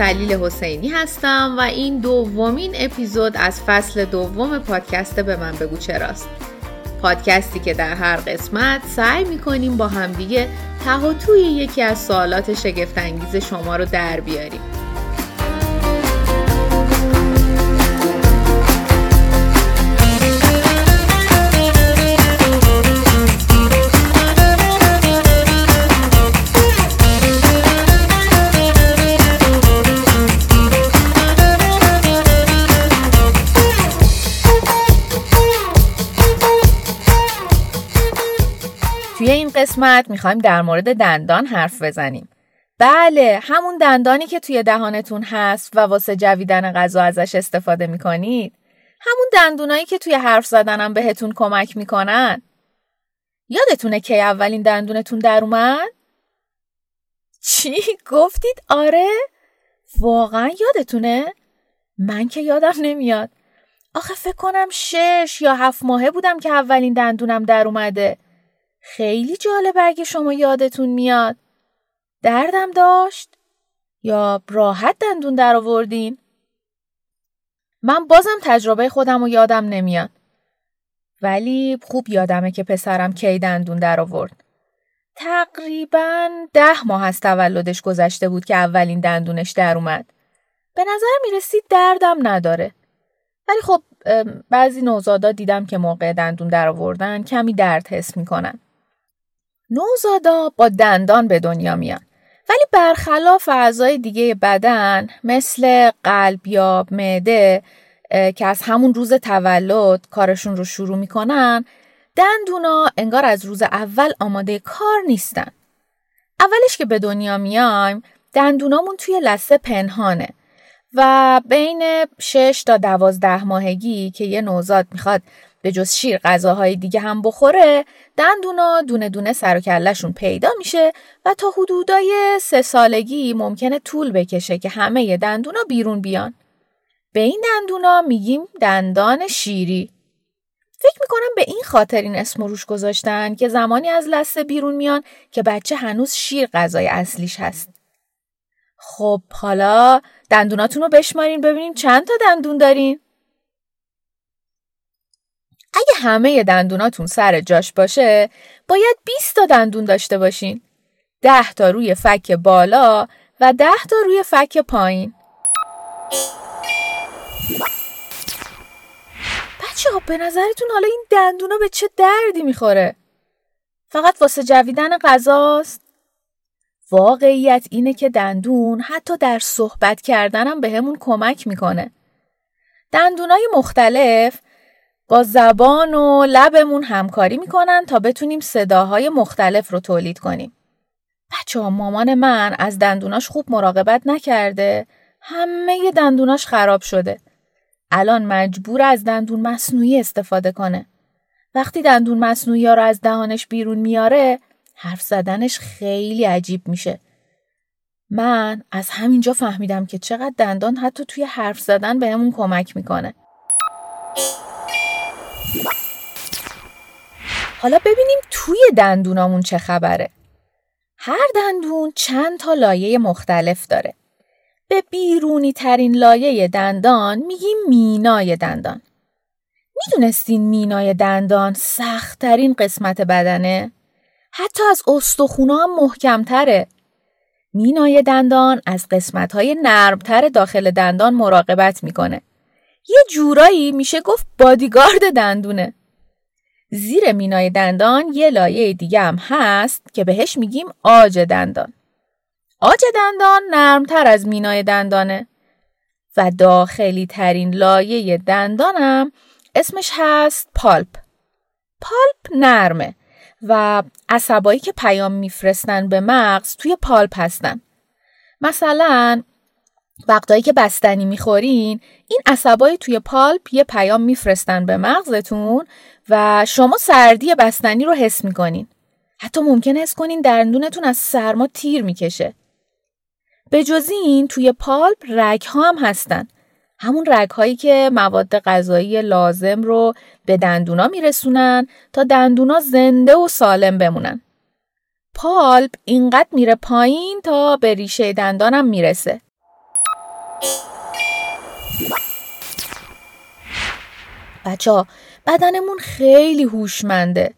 سلیل حسینی هستم و این دومین اپیزود از فصل دوم پادکست به من بگو چراست پادکستی که در هر قسمت سعی می‌کنیم با همدیگه ته و توی یکی از سوالات شگفتانگیز شما رو در بیاریم. قسمت می‌خوایم در مورد دندان حرف بزنیم. بله همون دندانی که توی دهانتون هست و واسه جویدن غذا ازش استفاده می‌کنید. همون دندونایی که توی حرف زدنم بهتون کمک می‌کنن. یادتونه که اولین دندونتون در اومد؟ چی؟ گفتید آره؟ واقعا یادتونه؟ من که یادم نمیاد. آخه فکر کنم شش یا هفت ماهه بودم که اولین دندونم در اومده. خیلی جالب اگه شما یادتون میاد. دردم داشت؟ یا راحت دندون در آوردین؟ من بازم تجربه خودم رو یادم نمیاد. ولی خوب یادمه که پسرم کی دندون در آورد. تقریبا ده ماه از تولدش گذشته بود که اولین دندونش در اومد. به نظر می‌رسید دردم نداره. ولی خب بعضی نوزادا دیدم که موقع دندون در آوردن کمی درد حس می‌کنن. نوزادا با دندان به دنیا میان. ولی برخلاف اعضای دیگه بدن مثل قلب یا معده که از همون روز تولد کارشون رو شروع می‌کنن دندونا انگار از روز اول آماده کار نیستن. اولش که به دنیا میایم دندونامون توی لسه پنهانه و بین 6 تا 12 ماهگی که یه نوزاد می‌خواد به جز شیر غذاهای دیگه هم بخوره دندونا دونه دونه سر و کلشون پیدا میشه و تا حدودای سه سالگی ممکنه طول بکشه که همه دندونا بیرون بیان. به این دندونا میگیم دندان شیری. فکر می‌کنم به این خاطر این اسم روش گذاشتن که زمانی از لسه بیرون میان که بچه هنوز شیر غذای اصلیش هست. خب حالا دندوناتون رو بشمارین ببینیم چند تا دندون دارین؟ اگه همه دندوناتون سر جاش باشه باید 20 تا دندون داشته باشین 10 تا روی فک بالا و 10 تا روی فک پایین بچه ها به نظرتون حالا این دندونا به چه دردی می‌خوره؟ فقط واسه جویدن غذاست؟ واقعیت اینه که دندون حتی در صحبت کردنم به همون کمک می‌کنه. دندونای مختلف با زبان و لبمون همکاری می‌کنن تا بتونیم صداهای مختلف رو تولید کنیم. بچه ها مامان من از دندوناش خوب مراقبت نکرده همه دندوناش خراب شده. الان مجبور از دندون مصنوعی استفاده کنه. وقتی دندون مصنوعی ها رو از دهانش بیرون میاره حرف زدنش خیلی عجیب میشه. من از همینجا فهمیدم که چقدر دندان حتی توی حرف زدن بهمون کمک می‌کنه. حالا ببینیم توی دندونامون چه خبره. هر دندون چند تا لایه مختلف داره. به بیرونی ترین لایه دندان میگیم مینای دندان. می‌دونستین مینای دندان سختترین قسمت بدنه؟ حتی از استخونا هم محکمتره. مینای دندان از قسمتهای نرمتر داخل دندان مراقبت می‌کنه. یه جورایی میشه گفت بادیگارد دندونه. زیر مینای دندان یه لایه دیگه هم هست که بهش میگیم آج دندان. آج دندان نرمتر از مینای دندانه و داخلی ترین لایه دندانم اسمش هست پالپ. پالپ نرمه و عصبایی که پیام میفرستن به مغز توی پالپ هستن. مثلا وقتایی که بستنی می‌خورین این عصبایی توی پالپ یه پیام میفرستن به مغزتون و شما سردی بستنی رو حس می‌کنین. حتی ممکنه حس کنین دندونتون از سرما تیر می‌کشه. به جز این توی پالپ رگ ها هم هستن. همون رگ هایی که مواد غذایی لازم رو به دندونا میرسونن تا دندونا زنده و سالم بمونن. پالپ اینقدر میره پایین تا به ریشه دندانم می‌رسه. بچه ها بدنمون خیلی هوشمنده.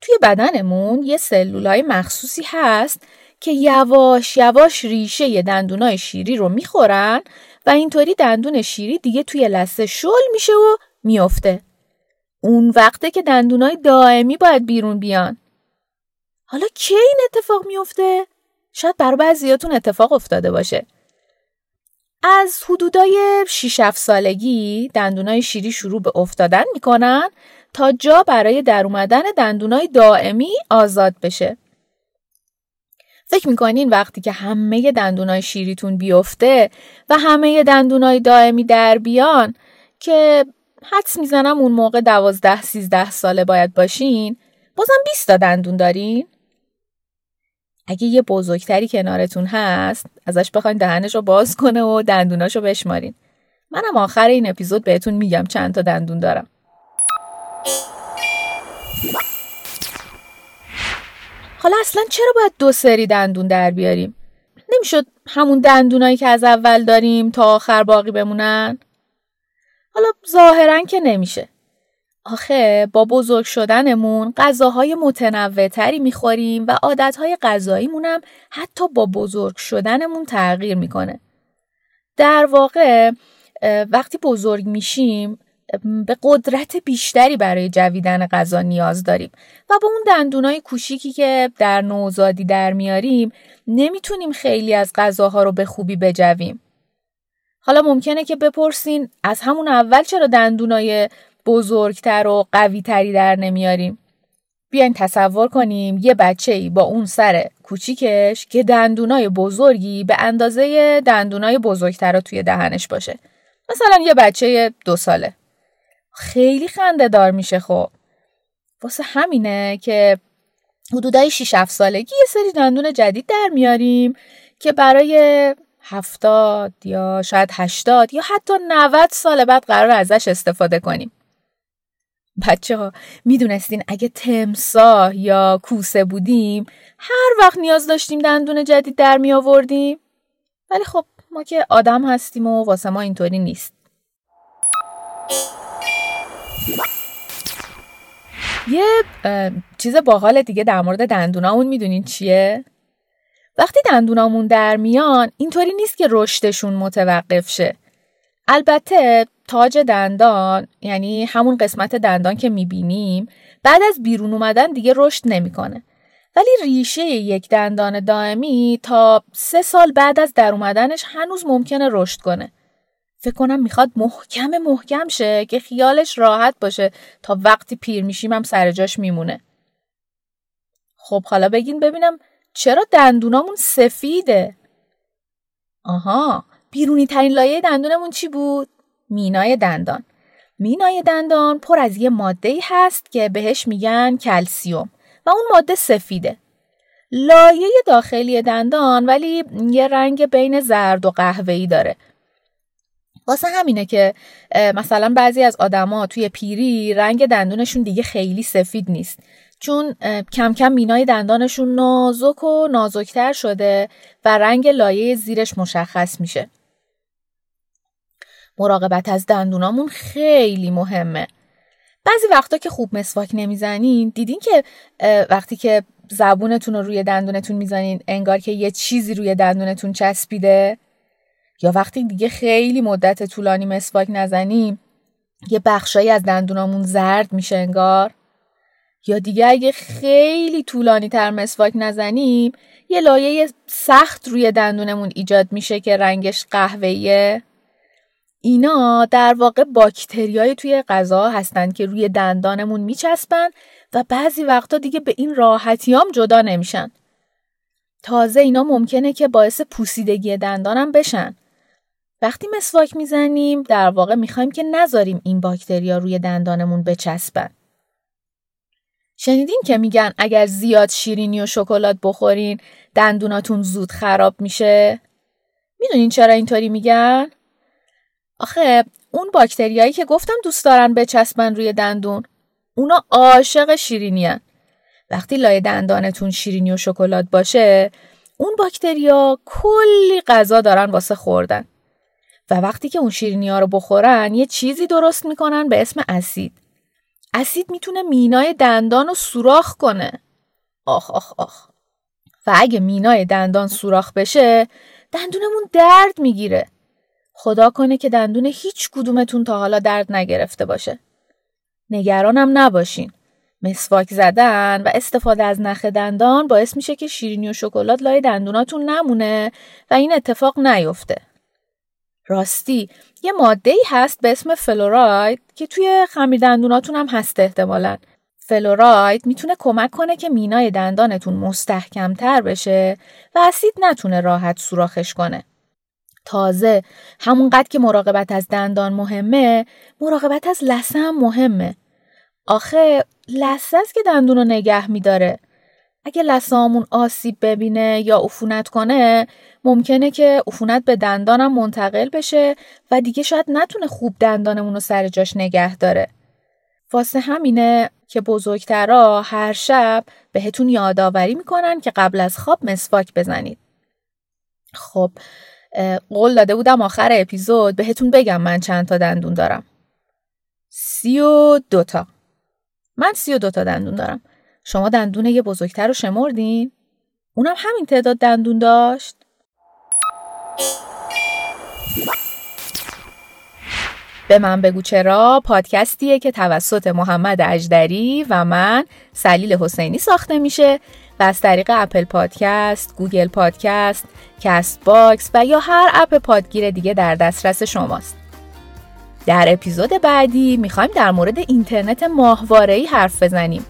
توی بدنمون یه سلولای مخصوصی هست که یواش یواش ریشه دندونای شیری رو می‌خورن و اینطوری دندون شیری دیگه توی لسه شل میشه و میافته. اون وقته که دندونای دائمی باید بیرون بیان. حالا کی این اتفاق میفته؟ شاید بر بعضیاتون اتفاق افتاده باشه. از حدودای 6 7 سالگی دندونای شیری شروع به افتادن می‌کنن تا جا برای در اومدن دندونای دائمی آزاد بشه. فکر می‌کنین وقتی که همه دندونای شیریتون بیفته و همه دندونای دائمی در بیان که حدس می‌زنم اون موقع دوازده سیزده ساله باید باشین بازم 20 تا دندون دارین؟ اگه یه بزرگتری کنارتون هست ازش بخواین دهنش رو باز کنه و دندوناش رو بشمارین منم آخر این اپیزود بهتون میگم چند تا دندون دارم حالا اصلا چرا باید دو سری دندون در بیاریم؟ نمی‌شد همون دندونایی که از اول داریم تا آخر باقی بمونن؟ حالا ظاهرا که نمیشه. آخه با بزرگ شدنمون غذاهای متنوعتری می‌خوریم و عادتهای غذاییمون هم حتی با بزرگ شدنمون تغییر می‌کنه. در واقع وقتی بزرگ میشیم به قدرت بیشتری برای جویدن غذا نیاز داریم و با اون دندونای کوچیکی که در نوزادی در میاریم نمی‌تونیم خیلی از غذاها رو به خوبی بجویم. حالا ممکنه که بپرسین از همون اول چرا دندونای بزرگتر و قویتری در نمیاریم؟ بیاین تصور کنیم یه بچه ای با اون سر کوچیکش که دندونای بزرگی به اندازه دندونای بزرگتر توی دهنش باشه. مثلا یه بچه دو ساله. خیلی خنده دار میشه خب. واسه همینه که حدودای 6 7 سالگی یه سری دندون جدید در میاریم که برای هفتاد یا شاید هشتاد یا حتی 90 سال بعد قرار ازش استفاده کنیم. بچه ها می‌دونستین اگه تمساه یا کوسه بودیم هر وقت نیاز داشتیم دندون جدید در می آوردیم ولی خب ما که آدم هستیم و واسه ما اینطوری نیست یه چیز باحال دیگه در مورد دندونامون می‌دونین چیه؟ وقتی دندونامون در میان اینطوری نیست که رشدشون متوقف شه. البته تاج دندان یعنی همون قسمت دندان که می‌بینیم بعد از بیرون اومدن دیگه رشد نمی‌کنه. ولی ریشه یک دندان دائمی تا سه سال بعد از در اومدنش هنوز ممکنه رشد کنه. فکر کنم می‌خواد محکم محکم شه که خیالش راحت باشه تا وقتی پیر میشیم هم سر جاش میمونه. خب حالا بگین ببینم چرا دندونامون سفیده؟ آها بیرونی ترین لایه دندونمون چی بود؟ مینای دندان. مینای دندان پر از یه ماده هست که بهش میگن کلسیوم و اون ماده سفیده. لایه داخلی دندان ولی یه رنگ بین زرد و قهوه‌ای داره واسه همینه که مثلا بعضی از آدما توی پیری رنگ دندونشون دیگه خیلی سفید نیست چون کم کم مینای دندانشون نازک و نازکتر شده و رنگ لایه زیرش مشخص میشه. مراقبت از دندونامون خیلی مهمه. بعضی وقتا که خوب مسواک نمی‌زنین دیدین که وقتی که زبونتون رو روی دندونتون می‌زنین انگار که یه چیزی روی دندونتون چسبیده؟ یا وقتی دیگه خیلی مدت طولانی مسواک نزنیم یه بخشایی از دندونامون زرد میشه انگار؟ یا دیگه اگه خیلی طولانی تر مسواک نزنیم یه لایه سخت روی دندونمون ایجاد میشه که رنگش قهوه‌ایه؟ اینا در واقع باکتریای توی غذا هستن که روی دندانمون میچسبن و بعضی وقتا دیگه به این راحتیام جدا نمیشن. تازه اینا ممکنه که باعث پوسیدگی دندانم بشن. وقتی مسواک می‌زنیم در واقع می‌خوایم که نذاریم این باکتریا روی دندانمون بچسبن. شنیدین که میگن اگر زیاد شیرینی و شکلات بخورین دندوناتون زود خراب میشه؟ می‌دونین چرا اینطوری میگن؟ آخه اون باکتریایی که گفتم دوست دارن بچسبن روی دندون اونا عاشق شیرینیان. وقتی لای دندانتون شیرینی و شکلات باشه اون باکتریا کلی غذا دارن واسه خوردن. و وقتی که اون شیرینی ها رو بخورن یه چیزی درست می‌کنن به اسم اسید. اسید می‌تونه مینای دندان رو سوراخ کنه. آخ آخ آخ. و اگه مینای دندان سوراخ بشه دندونمون درد می‌گیره. خدا کنه که دندون هیچ کدومتون تا حالا درد نگرفته باشه نگرانم نباشین مسواک زدن و استفاده از نخ دندان باعث میشه که شیرینی و شکلات لای دندوناتون نمونه و این اتفاق نیفته. راستی یه ماده ای هست به اسم فلوراید که توی خمیر دندوناتون هم هست احتمالا. فلوراید می‌تونه کمک کنه که مینای دندانتون مستحکمتر بشه و اسید نتونه راحت سوراخش کنه. تازه همونقدر که مراقبت از دندان مهمه مراقبت از لثه هم مهمه. آخه لثه است که دندون رو نگه میداره. اگه لثه آسیب ببینه یا عفونت کنه ممکنه که عفونت به دندانم منتقل بشه و دیگه شاید نتونه خوب دندانمون رو سر جاش نگه داره. واسه همینه که بزرگترا هر شب بهتون یادآوری می‌کنن که قبل از خواب مسواک بزنید. خب قول داده بودم آخر اپیزود بهتون بگم من چند تا دندون دارم. سی و دوتا. من سی و دوتا دندون دارم. شما دندون یه بزرگتر رو شمردین؟ اونم همین تعداد دندون داشت؟ به من بگو چرا پادکستیه که توسط محمد اجدری و من سلیل حسینی ساخته میشه و از طریق اپل پادکست، گوگل پادکست، کست باکس و یا هر اپ پادگیر دیگه در دسترس شماست. در اپیزود بعدی می‌خوایم در مورد اینترنت ماهواره‌ای حرف بزنیم.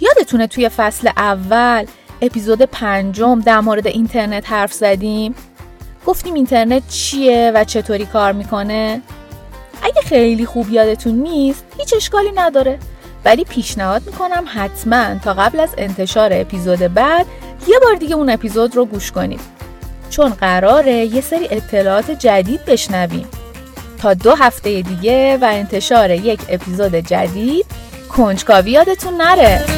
یادتونه توی فصل اول اپیزود پنجم در مورد اینترنت حرف زدیم؟ گفتیم اینترنت چیه و چطوری کار می‌کنه؟ اگه خیلی خوب یادتون نیست هیچ اشکالی نداره ولی پیشنهاد می‌کنم حتما تا قبل از انتشار اپیزود بعد یه بار دیگه اون اپیزود رو گوش کنید. چون قراره یه سری اطلاعات جدید بشنویم. تا دو هفته دیگه و انتشار یک اپیزود جدید کنجکاوی یادتون نره.